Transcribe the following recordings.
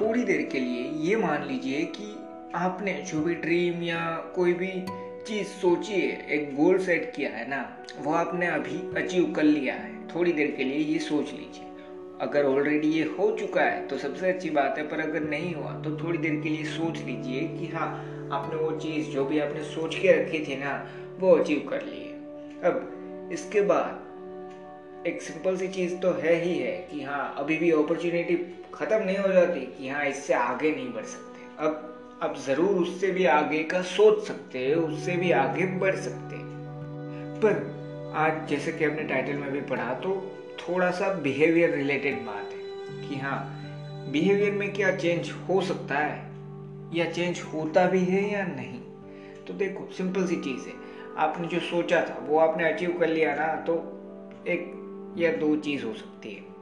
थोड़ी देर के लिए ये मान लीजिए कि आपने जो भी ड्रीम या कोई भी चीज़ सोची है, एक गोल सेट किया है ना, वो आपने अभी अचीव कर लिया है। थोड़ी देर के लिए ये सोच लीजिए। अगर ऑलरेडी ये हो चुका है तो सबसे अच्छी बात है, पर अगर नहीं हुआ तो थोड़ी देर के लिए सोच लीजिए कि हाँ आपने वो चीज़ जो भी आपने सोच के रखी थी ना, वो अचीव कर ली है अब, इसके बाद एक सिंपल सी चीज़ तो है ही है कि हाँ अभी भी अपॉर्चुनिटी ख़त्म नहीं हो जाती कि हाँ इससे आगे नहीं बढ़ सकते। अब अब ज़रूर उससे भी आगे का सोच सकते हैं, उससे भी आगे बढ़ सकते हैं। पर आज जैसे कि आपने टाइटल में भी पढ़ा तो थोड़ा सा बिहेवियर रिलेटेड बात है कि हाँ बिहेवियर में क्या चेंज हो सकता है? या चेंज होता भी है या नहीं? तो देखो सिंपल सी चीज़ है। आपने जो सोचा था, वो आपने अचीव कर लिया ना तो एक या दो चीज़ हो सकती है।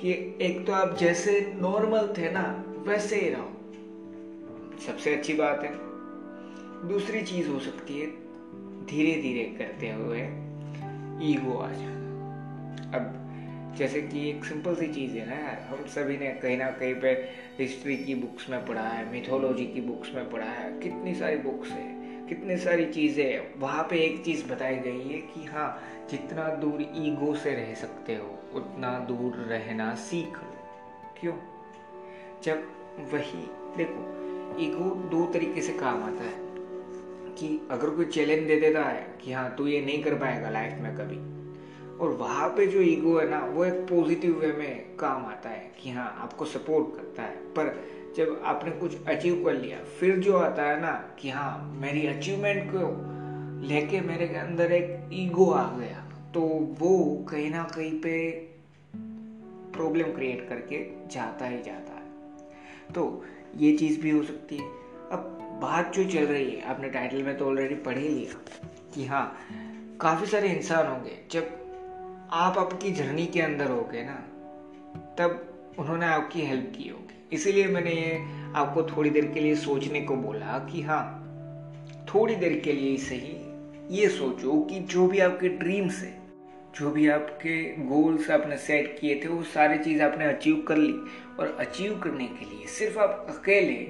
कि एक तो आप जैसे नॉर्मल थे ना, वैसे ही रहो। सबसे अच्छी बात है। दूसरी चीज़ हो सकती है धीरे धीरे करते हुए ईगो आ जाना। अब जैसे कि एक सिंपल सी चीज़ है ना हम सभी ने कहीं ना कहीं पे हिस्ट्री की बुक्स में पढ़ा है मिथोलॉजी की बुक्स में पढ़ा है, कितनी सारी बुक्स है। कितनी सारी चीज़ें वहाँ पे एक चीज़ बताई गई है कि हाँ जितना दूर ईगो से रह सकते हो, उतना दूर रहना सीख लो। क्यों? जब वही, देखो, ईगो दो तरीके से काम आता है कि अगर कोई चैलेंज दे देता है कि हाँ तू ये नहीं कर पाएगा लाइफ में कभी, और वहाँ पे जो ईगो है ना, वो एक पॉजिटिव वे में काम आता है कि हाँ आपको सपोर्ट करता है। पर जब आपने कुछ अचीव कर लिया, फिर जो आता है ना कि हाँ मेरी अचीवमेंट को लेके मेरे के अंदर एक ईगो आ गया तो वो कहीं ना कहीं पे प्रॉब्लम क्रिएट करके जाता ही जाता है। तो ये चीज़ भी हो सकती है। अब बात जो चल रही है, आपने टाइटल में तो ऑलरेडी पढ़ ही लिया कि हाँ काफ़ी सारे इंसान होंगे, जब आप आपकी जर्नी के अंदर होगे ना, तब उन्होंने आपकी हेल्प की होगी। इसीलिए मैंने ये आपको थोड़ी देर के लिए सोचने को बोला कि हाँ थोड़ी देर के लिए सही ये सोचो कि जो भी आपके ड्रीम्स है, जो भी आपके गोल्स आपने सेट किए थे, वो सारी चीज़ आपने अचीव कर ली। और अचीव करने के लिए सिर्फ़ आप अकेले,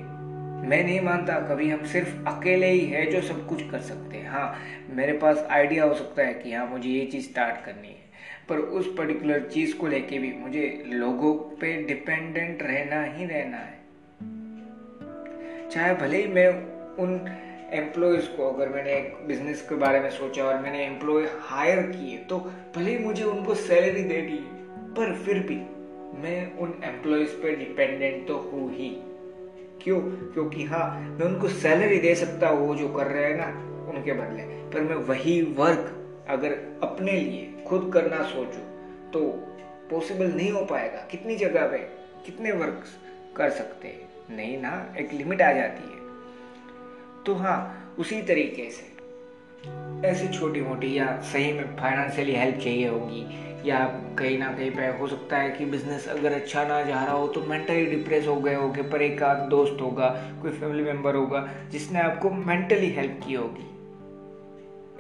मैं नहीं मानता कभी हम सिर्फ़ अकेले ही है जो सब कुछ कर सकते हैं। हाँ मेरे पास आइडिया हो सकता है कि हाँ मुझे ये चीज़ स्टार्ट करनी है। पर उस पर्टिकुलर चीज़ को लेके भी मुझे लोगों पे डिपेंडेंट रहना ही रहना है। चाहे भले ही मैं उन एम्प्लॉयज़ को, अगर मैंने एक बिज़नेस के बारे में सोचा और मैंने एम्प्लॉय हायर किए तो भले ही मुझे उनको सैलरी दे दी, पर फिर भी मैं उन एम्प्लॉयज़ पे डिपेंडेंट तो हूँ ही। क्यों? क्योंकि हाँ मैं उनको सैलरी दे सकता हूँ, वो जो कर रहे हैं ना, उनके बदले। पर मैं वही वर्क अगर अपने लिए खुद करना सोचो। तो पॉसिबल नहीं हो पाएगा। कितनी जगह पे कितने वर्क कर सकते हैं। नहीं ना, एक लिमिट आ जाती है। तो हाँ उसी तरीके से। ऐसी छोटी मोटी या सही में फाइनेंशियली हेल्प चाहिए होगी। या कहीं ना कहीं पे हो सकता है कि बिज़नेस अगर अच्छा ना जा रहा हो तो मेंटली डिप्रेस हो गए होगे, पर एक आध दोस्त होगा, कोई फैमिली मेंबर होगा, जिसने आपको मेंटली हेल्प की होगी।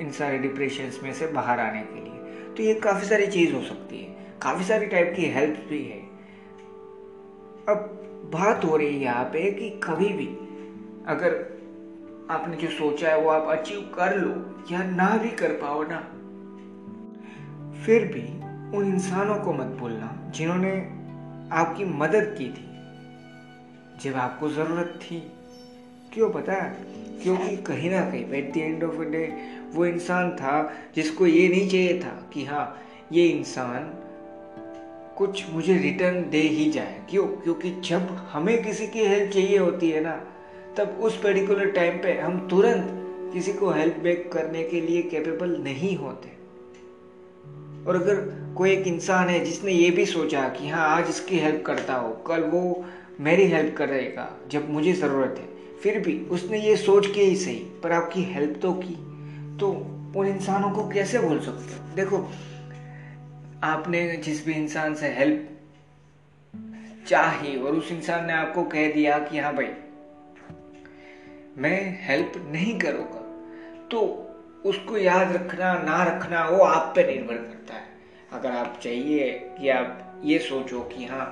इन सारे डिप्रेशन में से बाहर आने के लिए। तो ये काफ़ी सारी चीज़ हो सकती है। काफ़ी सारी टाइप की हेल्प भी है। अब बात हो रही है यहाँ पे कि कभी भी अगर आपने जो सोचा है वो आप अचीव कर लो या ना भी कर पाओ ना, फिर भी उन इंसानों को मत भूलना जिन्होंने आपकी मदद की थी। जब आपको ज़रूरत थी, क्यों पता? है क्योंकि कहीं ना कहीं at the end of the day वो इंसान था जिसको ये नहीं चाहिए था कि हाँ ये इंसान कुछ मुझे रिटर्न दे ही जाए। क्यों? क्योंकि जब हमें किसी की हेल्प चाहिए होती है ना, तब उस पर्टिकुलर टाइम पे हम तुरंत किसी को हेल्प बैक करने के लिए कैपेबल नहीं होते। और अगर कोई एक इंसान है जिसने ये भी सोचा कि हाँ आज इसकी हेल्प करता हो, कल वो मेरी हेल्प करेगा जब मुझे ज़रूरत है, फिर भी उसने ये सोच के ही सही, पर आपकी हेल्प तो की। तो उन इंसानों को कैसे भूल सकते हो? देखो, आपने जिस भी इंसान से हेल्प चाही और उस इंसान ने आपको कह दिया कि हाँ भाई, मैं हेल्प नहीं करूँगा तो उसको याद रखना, ना रखना, वो आप पे निर्भर करता है। अगर आप चाहिए कि आप ये सोचो कि हाँ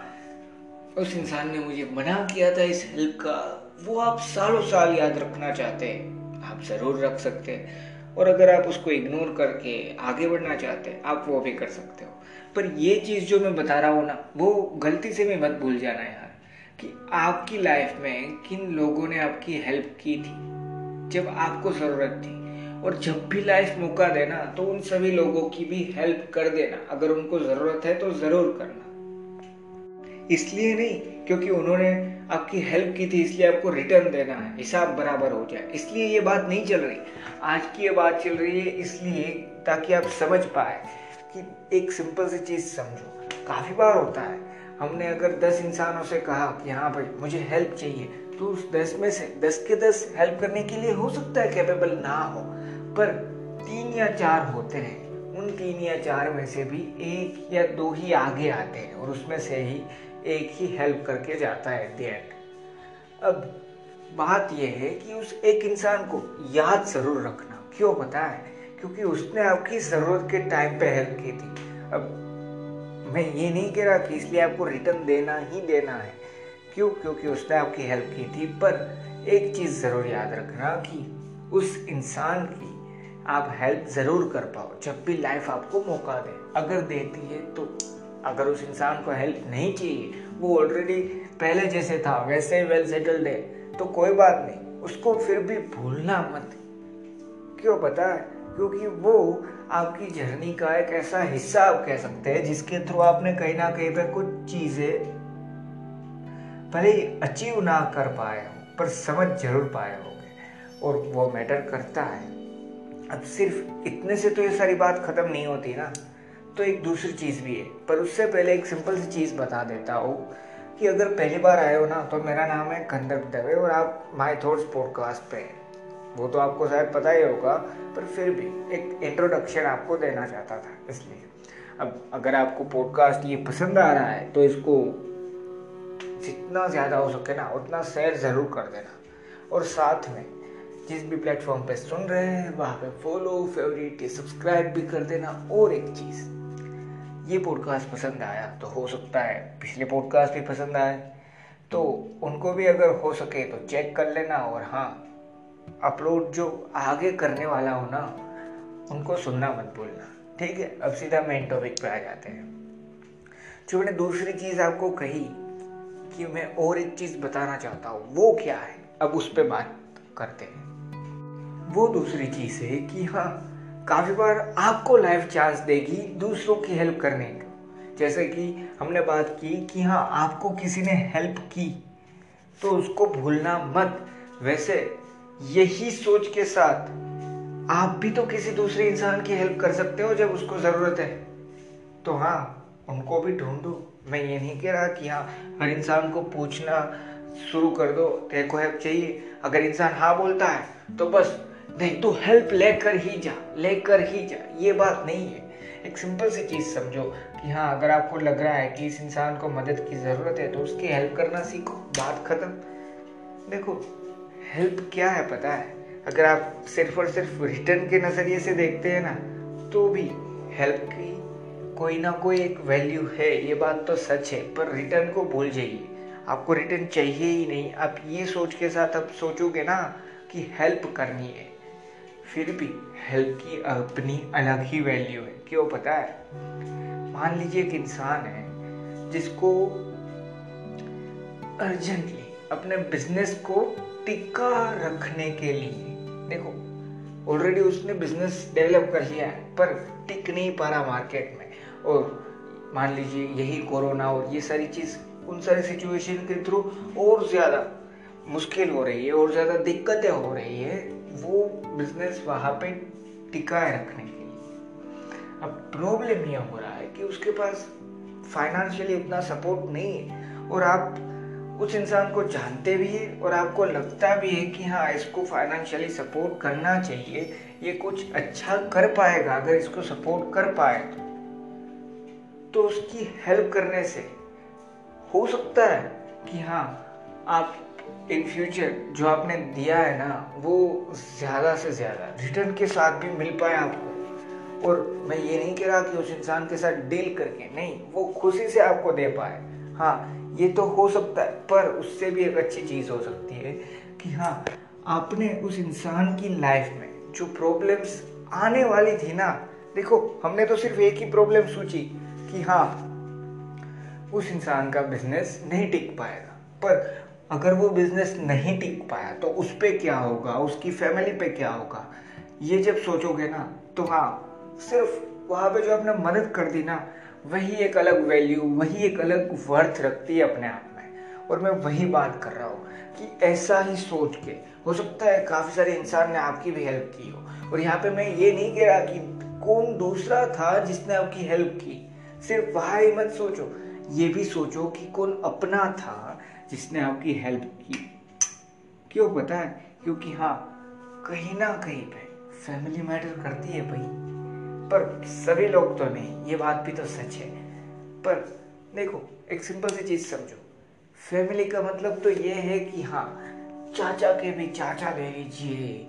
उस इंसान ने मुझे मना किया था इस हेल्प का, वो आप सालों साल याद रखना चाहते हैं। आप ज़रूर रख सकते हैं। और अगर आप उसको इग्नोर करके आगे बढ़ना चाहते हैं, आप वो भी कर सकते हो। पर ये चीज़ जो मैं बता रहा हूँ ना, वो गलती से भी मत भूल जाना यार, कि आपकी लाइफ में किन लोगों ने आपकी हेल्प की थी, जब आपको ज़रूरत थी। और जब भी लाइफ मौका देना तो उन सभी लोगों की भी हेल्प कर देना। अगर उनको ज़रूरत है तो ज़रूर करना। इसलिए नहीं, क्योंकि उन्होंने आपकी हेल्प की थी, इसलिए आपको रिटर्न देना है। हिसाब बराबर हो जाए। इसलिए ये बात नहीं चल रही। आज की ये बात चल रही है इसलिए ताकि आप समझ पाए कि एक सिंपल सी चीज़ समझो। काफ़ी बार होता है, हमने अगर दस इंसानों से कहा कि हाँ भाई, मुझे हेल्प चाहिए तो उस दस में से दस के दस हेल्प करने के लिए हो सकता है कैपेबल ना हो। पर तीन या चार होते हैं। उन तीन या चार में से भी एक या दो ही आगे आते हैं और उसमें से ही एक ही हेल्प करके जाता है एट अब, बात यह है कि उस एक इंसान को याद ज़रूर रखना। क्यों पता है? क्योंकि उसने आपकी ज़रूरत के टाइम पे हेल्प की थी। अब, मैं ये नहीं कह रहा कि इसलिए आपको रिटर्न देना ही देना है। क्यों? क्योंकि उसने आपकी हेल्प की थी। पर एक चीज़ ज़रूर याद रखना कि उस इंसान की आप हेल्प ज़रूर कर पाओ, जब भी लाइफ आपको मौका दे। अगर देती है तो अगर उस इंसान को हेल्प नहीं चाहिए, वो ऑलरेडी पहले जैसे था, वैसे ही वेल सेटल्ड है तो कोई बात नहीं, उसको फिर भी भूलना मत। क्यों पता है? क्योंकि वो आपकी जर्नी का एक ऐसा हिस्सा आप कह सकते हैं, जिसके थ्रू आपने कहीं ना कहीं पे कुछ चीज़ें भले ही अचीव ना कर पाए हो, पर समझ ज़रूर पाए होगे, और वो मैटर करता है। अब सिर्फ़ इतने से तो ये सारी बात खत्म नहीं होती ना। तो एक दूसरी चीज़ भी है, पर उससे पहले एक सिंपल सी चीज़ बता देता हूँ कि अगर पहली बार आए हो ना तो मेरा नाम है कंदर्प दवे और आप माई थॉट्स पॉडकास्ट पे हैं। वो तो आपको शायद पता ही होगा, पर फिर भी एक इंट्रोडक्शन आपको देना चाहता था, इसलिए। अब अगर आपको पॉडकास्ट ये पसंद आ रहा है तो इसको जितना ज़्यादा हो सके ना, उतना शेयर ज़रूर कर देना। और साथ में, जिस भी प्लेटफॉर्म पे सुन रहे हैं, वहाँ पे फॉलो फेवरेट सब्सक्राइब भी कर देना, और एक चीज़। ये पॉडकास्ट पसंद आया तो हो सकता है पिछले पॉडकास्ट भी पसंद आए। तो उनको भी अगर हो सके तो चेक कर लेना और हाँ अपलोड जो आगे करने वाला हो ना, उनको सुनना मत भूलना। ठीक है? अब सीधा मेन टॉपिक पे आ जाते हैं। जो मैंने दूसरी चीज़ आपको कही कि मैं और एक चीज़ बताना चाहता हूँ, वो क्या है? अब उस पर बात करते हैं। वो दूसरी चीज़ है कि हाँ काफ़ी बार आपको लाइफ चांस देगी दूसरों की हेल्प करने की। जैसे कि हमने बात की कि हाँ आपको किसी ने हेल्प की तो उसको भूलना मत। वैसे यही सोच के साथ आप भी तो किसी दूसरे इंसान की हेल्प कर सकते हो जब उसको ज़रूरत है। तो हाँ उनको भी ढूंढो। मैं ये नहीं कह रहा कि हाँ हर इंसान को पूछना शुरू कर दो, तेरे को हेल्प चाहिए। अगर इंसान हाँ बोलता है तो बस नहीं तो हेल्प लेकर ही जा, लेकर ही जा। ये बात नहीं है। एक सिंपल सी चीज़ समझो कि हाँ अगर आपको लग रहा है कि इस इंसान को मदद की ज़रूरत है तो उसकी हेल्प करना सीखो। बात ख़त्म। देखो हेल्प क्या है पता है? अगर आप सिर्फ़ और सिर्फ़ रिटर्न के नज़रिए से देखते हैं ना तो भी हेल्प की कोई ना कोई एक वैल्यू है। ये बात तो सच है, पर रिटर्न को भूल जाइए। आपको रिटर्न चाहिए ही नहीं। आप ये सोच के साथ अब सोचोगे ना कि हेल्प करनी है। फिर भी हेल्प की अपनी अलग ही वैल्यू है। क्यों पता है? मान लीजिए एक इंसान है जिसको अर्जेंटली अपने बिज़नेस को टिका रखने के लिए, देखो ऑलरेडी उसने बिज़नेस डेवलप कर लिया है, पर टिक नहीं पा रहा मार्केट में। और मान लीजिए यही कोरोना और ये सारी चीज़, उन सारी सिचुएशन के थ्रू और ज़्यादा मुश्किल हो रही है और ज़्यादा दिक्कतें हो रही है। वो बिज़नेस वहाँ पे टिकाए रखने के लिए। अब प्रॉब्लम यह हो रहा है कि उसके पास फाइनेंशियली उतना सपोर्ट नहीं है और आप उस इंसान को जानते भी है और आपको लगता भी है कि हाँ इसको फाइनेंशियली सपोर्ट करना चाहिए, ये कुछ अच्छा कर पाएगा अगर इसको सपोर्ट कर पाए तो। तो उसकी हेल्प करने से हो सकता है कि हाँ आप इन फ्यूचर जो आपने दिया है ना, वो ज़्यादा से ज़्यादा रिटर्न के साथ भी मिल पाए आपको। और मैं ये नहीं कह रहा कि उस इंसान के साथ डील करके, नहीं, वो खुशी से आपको दे पाए। हाँ ये तो हो सकता है, पर उससे भी एक अच्छी चीज़ हो सकती है कि हाँ आपने उस इंसान की लाइफ में जो प्रॉब्लम्स आने वाली थी ना, देखो, हमने तो सिर्फ़ एक ही प्रॉब्लम सोची कि हाँ उस इंसान का बिज़नेस नहीं टिक पाएगा। पर अगर वो बिज़नेस नहीं टिक पाया तो उस पर क्या होगा? उसकी फैमिली पे क्या होगा? ये जब सोचोगे ना तो हाँ सिर्फ़ वहाँ पे जो आपने मदद कर दी ना, वही एक अलग वैल्यू वही एक अलग वर्थ रखती है अपने आप में। और मैं वही बात कर रहा हूँ कि ऐसा ही सोच के, हो सकता है काफ़ी सारे इंसान ने आपकी भी हेल्प की हो। और यहाँ पे मैं ये नहीं कह रहा कि कौन दूसरा था जिसने आपकी हेल्प की। सिर्फ़ वहाँ ही मत सोचो, ये भी सोचो कि कौन अपना था जिसने आपकी हेल्प की। क्यों पता है? क्योंकि हाँ कहीं ना कहीं पे फैमिली मैटर करती है भाई। पर सभी लोग तो नहीं, ये बात भी तो सच है। पर देखो, एक सिंपल सी चीज़ समझो। फैमिली का मतलब तो ये है कि हाँ चाचा के भी चाचा ले लीजिए।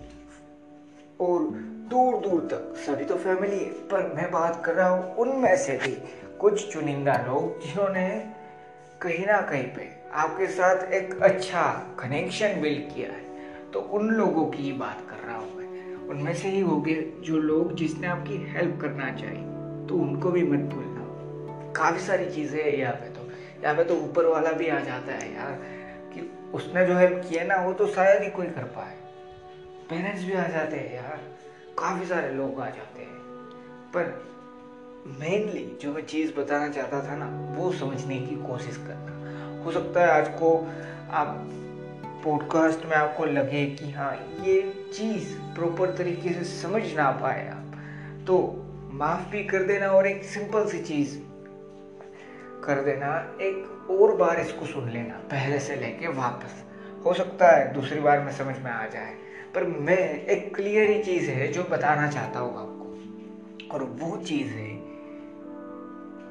और दूर दूर तक, सभी तो फैमिली है। पर मैं बात कर रहा हूँ उनमें से भी कुछ चुनिंदा लोग जिन्होंने कहीं ना कहीं पे आपके साथ एक अच्छा कनेक्शन बिल्ड किया है। तो उन लोगों की ही बात कर रहा हूँ मैं। उनमें से ही हो जो लोग जिसने आपकी हेल्प करना चाहिए तो उनको भी मत भूलना। काफ़ी सारी चीज़ें है यहाँ पे तो। यहाँ पे तो ऊपर वाला भी आ जाता है यार, कि उसने जो हेल्प किया ना, वो तो शायद ही कोई कर पाए। पेरेंट्स भी आ जाते हैं यार, काफ़ी सारे लोग आ जाते हैं। पर मेनली जो मैं चीज़ बताना चाहता था ना, वो समझने की कोशिश करना। हो सकता है आज को आप पॉडकास्ट में आपको लगे कि हाँ ये चीज़ प्रॉपर तरीके से समझ ना पाए आप। तो माफ़ भी कर देना और एक सिंपल सी चीज़ कर देना, एक और बार इसको सुन लेना, पहले से लेके वापस। हो सकता है दूसरी बार में समझ में आ जाए, पर मैं एक क्लियर ही चीज़ है जो बताना चाहता हूँ आपको। और वो चीज़ है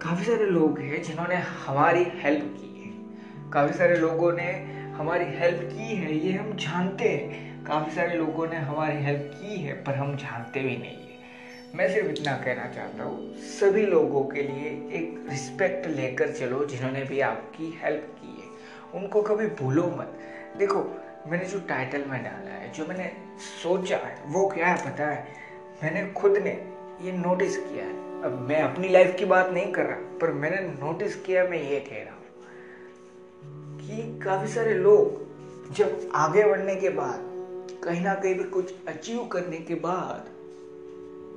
काफ़ी सारे लोग हैं जिन्होंने हमारी हेल्प की है। काफ़ी सारे लोगों ने हमारी हेल्प की है, ये हम जानते हैं। काफ़ी सारे लोगों ने हमारी हेल्प की है, पर हम जानते भी नहीं है। मैं सिर्फ़ इतना कहना चाहता हूँ, सभी लोगों के लिए एक रिस्पेक्ट लेकर चलो जिन्होंने भी आपकी हेल्प की है। उनको कभी भूलो मत। देखो, मैंने जो टाइटल में डाला है, जो मैंने सोचा है, वो क्या है पता है? मैंने खुद ने ये नोटिस किया है। अब मैं अपनी लाइफ की बात नहीं कर रहा, पर मैंने नोटिस किया, मैं ये कह रहा हूँ कि काफ़ी सारे लोग जब आगे बढ़ने के बाद, कहीं ना कहीं भी कुछ अचीव करने के बाद,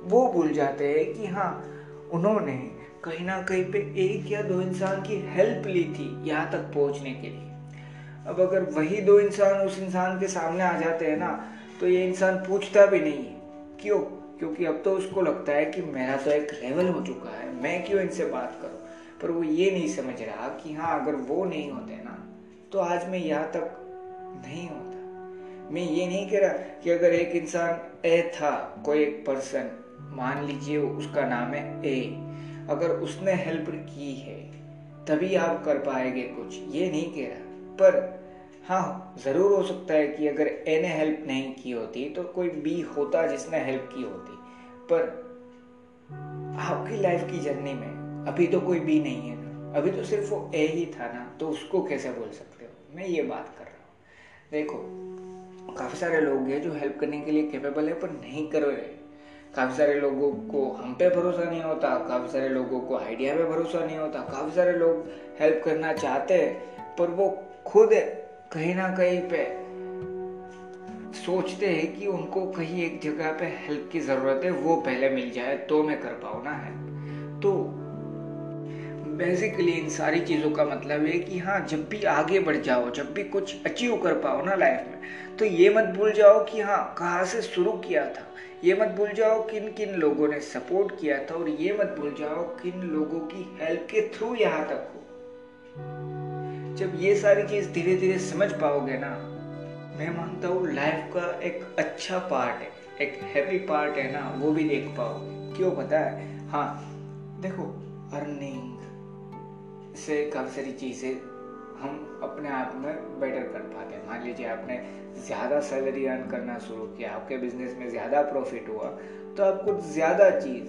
वो भूल जाते हैं कि हाँ उन्होंने कहीं ना कहीं पे एक या दो इंसान की हेल्प ली थी यहाँ तक पहुँचने के लिए। अब अगर वही दो इंसान उस इंसान के सामने आ जाते हैं ना तो ये इंसान पूछता भी नहीं है क्यों क्योंकि अब तो उसको लगता है कि मेरा तो एक लेवल हो चुका है, मैं क्यों इनसे बात करूँ? पर वो ये नहीं समझ रहा कि हाँ अगर वो नहीं होते ना तो आज मैं यहाँ तक नहीं होता। मैं ये नहीं कह रहा कि अगर एक इंसान ए था, कोई एक पर्सन मान लीजिए उसका नाम है ए, अगर उसने हेल्प की है, तभी आप कर पाएँगे कुछ, ये नहीं कह रहा। पर हाँ ज़रूर हो सकता है कि अगर ए ने हेल्प नहीं की होती तो कोई बी होता जिसने हेल्प की होती। पर आपकी लाइफ की जर्नी में अभी तो कोई बी नहीं है ना। अभी तो सिर्फ़ वो ए ही था ना तो उसको कैसे बोल सकते हो? मैं ये बात कर रहा हूँ। देखो, काफ़ी सारे लोग हैं जो हेल्प करने के लिए कैपेबल है, पर नहीं कर रहे काफ़ी सारे लोगों को हम पे भरोसा नहीं होता, काफ़ी सारे लोगों को आइडिया पे भरोसा नहीं होता, काफ़ी सारे लोग हेल्प करना चाहते हैं, पर वो खुद कहीं ना कहीं पे सोचते हैं कि उनको कहीं एक जगह पे हेल्प की ज़रूरत है, वो पहले मिल जाए तो मैं कर पाऊँ ना हेल्प तो बेसिकली इन सारी चीज़ों का मतलब है कि हाँ जब भी आगे बढ़ जाओ, जब भी कुछ अचीव कर पाओ ना लाइफ में तो ये मत भूल जाओ कि हाँ कहाँ से शुरू किया था। ये मत भूल जाओ किन किन लोगों ने सपोर्ट किया था और ये मत भूल जाओ किन लोगों की हेल्प के थ्रू यहाँ तक हो। जब ये सारी चीज़ धीरे धीरे समझ पाओगे ना, मैं मानता हूँ लाइफ का एक अच्छा पार्ट है, एक हैप्पी पार्ट है ना, वो भी देख पाओगे। क्यों पता है? हाँ देखो अर्निंग से काफ़ी सारी चीज़ें हम अपने आप में बेटर कर पाते हैं। मान लीजिए आपने ज़्यादा सैलरी अर्न करना शुरू किया, आपके बिज़नेस में ज़्यादा प्रॉफिट हुआ तो आप कुछ ज़्यादा चीज़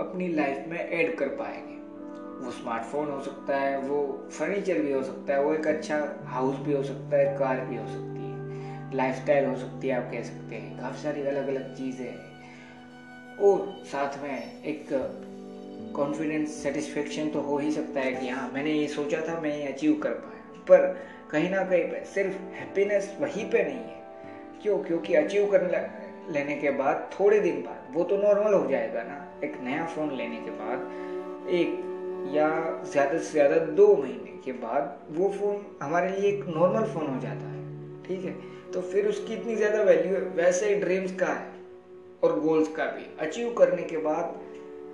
अपनी लाइफ में ऐड कर पाएँगे। वो स्मार्टफ़ोन हो सकता है, वो फर्नीचर भी हो सकता है, वो एक अच्छा हाउस भी हो सकता है कार भी हो सकती है लाइफस्टाइल हो सकती है आप कह सकते हैं, काफ़ी सारी अलग अलग चीज़ें हैं। और साथ में एक कॉन्फिडेंस सेटिस्फेक्शन तो हो ही सकता है कि हाँ मैंने ये सोचा था, मैं ये अचीव कर पाया। पर कहीं ना कहीं पर सिर्फ़ हैप्पीनेस वहीं पे नहीं है। क्यों? क्योंकि अचीव कर लेने के बाद, थोड़े दिन बाद, वो तो नॉर्मल हो जाएगा ना। एक नया फ़ोन लेने के बाद, एक या ज़्यादा से ज़्यादा दो महीने के बाद वो फ़ोन हमारे लिए एक नॉर्मल फ़ोन हो जाता है, ठीक है? तो फिर उसकी इतनी ज़्यादा वैल्यू है। वैसे ही ड्रीम्स का है और गोल्स का भी। अचीव करने के बाद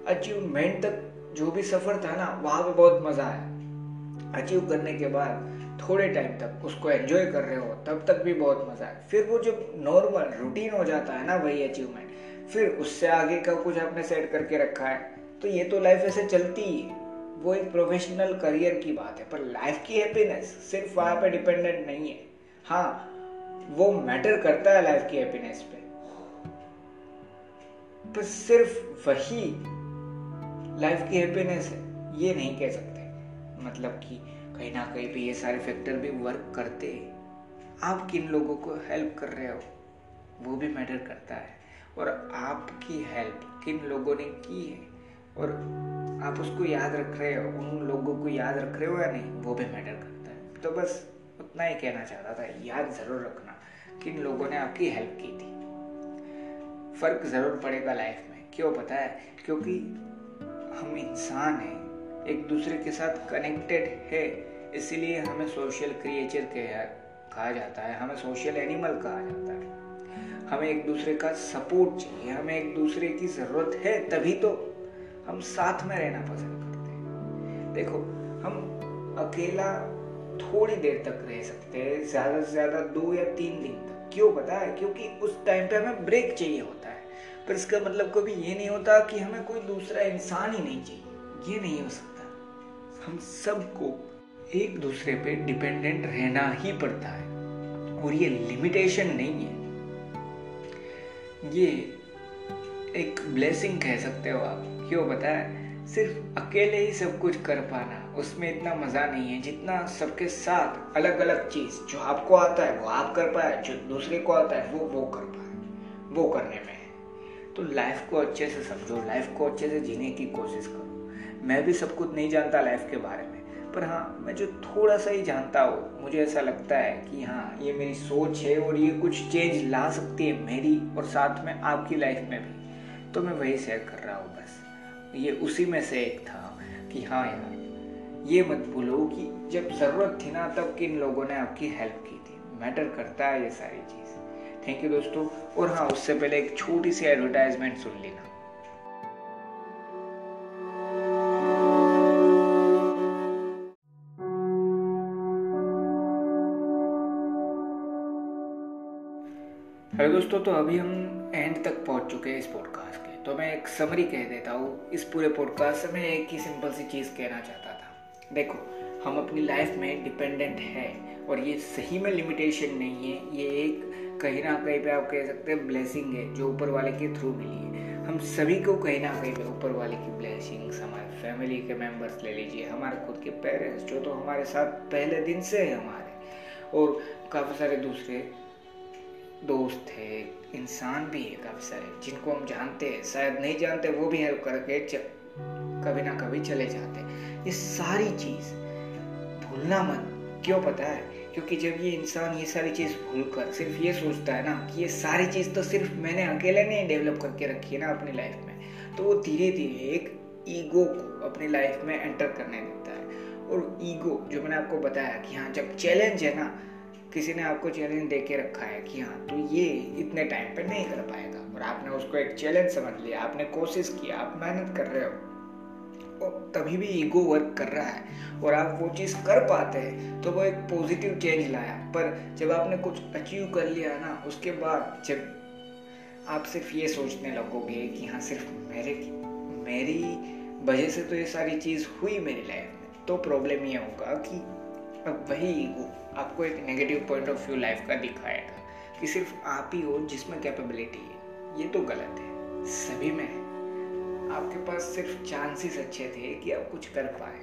अचीवमेंट तक जो भी सफ़र था ना, वहाँ पे बहुत मज़ा आया। अचीव करने के बाद थोड़े टाइम तक उसको एंजॉय कर रहे हो, तब तक भी बहुत मज़ा है फिर वो जब नॉर्मल रूटीन हो जाता है ना, वही अचीवमेंट फिर उससे आगे का कुछ आपने सेट करके रखा है तो ये तो लाइफ ऐसे चलती ही। वो एक प्रोफेशनल करियर की बात है, पर लाइफ की हैप्पीनेस सिर्फ़ वहाँ पे डिपेंडेंट नहीं है। हाँ वो मैटर करता है लाइफ की हैप्पीनेस पे। पर सिर्फ़ वही लाइफ की हैप्पीनेस है, ये नहीं कह सकते। मतलब कि कहीं ना कहीं भी ये सारे फैक्टर भी वर्क करते हैं। आप किन लोगों को हेल्प कर रहे हो? वो भी मैटर करता है। और आपकी हेल्प किन लोगों ने की है? और आप उसको याद रख रहे हो, उन लोगों को याद रख रहे हो या नहीं, वो भी मैटर करता है। तो बस उतना ही कहना चाहता था, याद ज़रूर रखना किन लोगों ने आपकी हेल्प की थी। फ़र्क ज़रूर पड़ेगा लाइफ में, क्यों पता है? क्योंकि हम इंसान हैं, एक दूसरे के साथ कनेक्टेड है, इसीलिए हमें सोशल क्रिएचर के कहा जाता है, हमें सोशल एनिमल कहा जाता है। हमें एक दूसरे का सपोर्ट चाहिए, हमें एक दूसरे की ज़रूरत है, तभी तो हम साथ में रहना पसंद करते हैं। देखो, हम अकेला थोड़ी देर तक रह सकते हैं, ज़्यादा से ज़्यादा दो या तीन दिन तक। क्यों पता है? क्योंकि उस टाइम पे हमें ब्रेक चाहिए होता है। पर इसका मतलब कभी ये नहीं होता कि हमें कोई दूसरा इंसान ही नहीं चाहिए। ये नहीं हो सकता। हम सबको एक दूसरे पे डिपेंडेंट रहना ही पड़ता है। और ये लिमिटेशन नहीं है। ये एक ब्लेसिंग कह सकते हो आप। क्यों पता है? सिर्फ़ अकेले ही सब कुछ कर पाना, उसमें इतना मज़ा नहीं है जितना सबके साथ अलग अलग चीज़, जो आपको आता है, वो आप कर पाए, जो दूसरे को आता है, वो वो कर पाए, वो करने में तो लाइफ को अच्छे से समझो लाइफ को अच्छे से जीने की कोशिश करो। मैं भी सब कुछ नहीं जानता लाइफ के बारे में, पर हाँ मैं जो थोड़ा सा ही जानता हूँ, मुझे ऐसा लगता है कि हाँ ये मेरी सोच है और ये कुछ चेंज ला सकती है मेरी और साथ में आपकी लाइफ में भी। तो मैं वही शेयर कर रहा हूँ, बस। ये उसी में से एक था कि हाँ यार, ये मत भूलो कि जब ज़रूरत थी ना तब किन लोगों ने आपकी हेल्प की थी। मैटर करता है ये सारी चीज़। थैंक यू दोस्तों। और हाँ उससे पहले एक छोटी सी एडवर्टाइजमेंट सुन लेना। हेलो दोस्तों तो अभी हम एंड तक पहुँच चुके हैं इस पॉडकास्ट तो मैं एक समरी कह देता हूँ। इस पूरे पॉडकास्ट से मैं एक ही सिंपल सी चीज़ कहना चाहता था। देखो, हम अपनी लाइफ में डिपेंडेंट है और ये सही में लिमिटेशन नहीं है। ये एक कहीं ना कहीं पे आप कह सकते हैं ब्लेसिंग है जो ऊपर वाले के थ्रू मिली है। हम सभी को कहीं ना कहीं पे ऊपर वाले की ब्लेसिंग्स हमारे फैमिली के मेंबर्स ले लीजिए, हमारे खुद के पेरेंट्स जो तो हमारे साथ पहले दिन से है हमारे, और काफ़ी सारे दूसरे दोस्त है, इंसान भी है काफ़ी सारे जिनको हम जानते हैं, शायद नहीं जानते, वो भी हेल्प करके कभी ना कभी चले जाते ये सारी चीज़ भूलना मत। क्यों पता है? क्योंकि जब ये इंसान ये सारी चीज़ भूल कर सिर्फ़ ये सोचता है ना कि ये सारी चीज़ तो सिर्फ़ मैंने अकेले नहीं डेवलप करके रखी है ना अपनी लाइफ में तो वो धीरे धीरे एक ईगो को अपनी लाइफ में एंटर करने देता है। और ईगो जो मैंने आपको बताया कि हाँ जब चैलेंज है ना किसी ने आपको चैलेंज दे के रखा है कि हाँ तो ये इतने टाइम पे नहीं कर पाएगा। और आपने उसको एक चैलेंज समझ लिया, आपने कोशिश की आप मेहनत कर रहे हो, और तभी भी ईगो वर्क कर रहा है, और आप वो चीज़ कर पाते हैं तो वो एक पॉजिटिव चेंज लाया। पर जब आपने कुछ अचीव कर लिया ना, उसके बाद जब आप सिर्फ़ ये सोचने लगोगे कि हाँ सिर्फ़ मेरे, मेरी वजह से तो ये सारी चीज़ हुई मेरी लाइफ में तो प्रॉब्लम ये होगा कि अब वही ईगो आपको एक negative point of view life का दिखाएगा कि सिर्फ़ आप ही हो जिसमें कैपेबिलिटी है। ये तो गलत है। सभी में है। आपके पास सिर्फ़ चांसेस अच्छे थे कि आप कुछ कर पाए।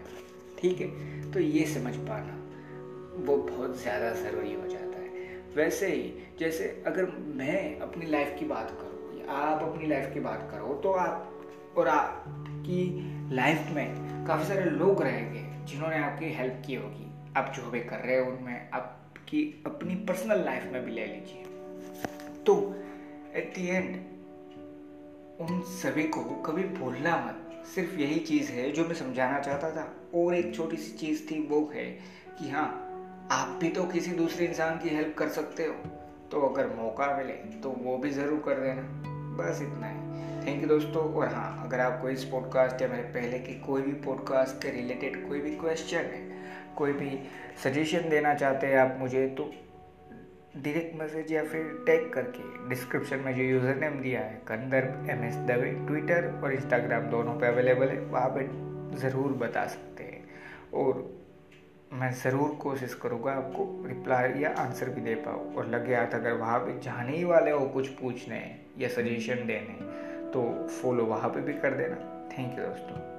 ठीक है? तो ये समझ पाना, वो बहुत ज़्यादा ज़रूरी हो जाता है। वैसे ही, जैसे अगर मैं अपनी लाइफ की बात करूँ या आप अपनी लाइफ की बात करो तो आप और आपकी लाइफ में काफ़ी सारे लोग रहेंगे जिन्होंने आपकी हेल्प की होगी। आप जो भी कर रहे हो उनमें आपकी अपनी पर्सनल लाइफ में भी ले लीजिए। तो एट दी एंड उन सभी को कभी भूलना मत। सिर्फ़ यही चीज़ है जो मैं समझाना चाहता था। और एक छोटी सी चीज़ थी वो है कि हाँ आप भी तो किसी दूसरे इंसान की हेल्प कर सकते हो। तो अगर मौका मिले तो वो भी ज़रूर कर देना। बस इतना ही। थैंक यू दोस्तों। और हाँ अगर आपको इस पॉडकास्ट या मेरे पहले के कोई भी पॉडकास्ट के रिलेटेड कोई भी क्वेश्चन है कोई भी सजेशन देना चाहते हैं आप मुझे तो डायरेक्ट मैसेज या फिर टैग करके डिस्क्रिप्शन में जो यूज़र नेम दिया है Kandar M S Dave Twitter और इंस्टाग्राम दोनों पे अवेलेबल है, वहाँ पे ज़रूर बता सकते हैं। और मैं ज़रूर कोशिश करूँगा आपको रिप्लाई या आंसर भी दे पाऊँ। और लगे हाथ अगर वहाँ पे जाने ही वाले हो कुछ पूछने या सजेशन देने तो फॉलो वहाँ पे भी कर देना। थैंक यू दोस्तों।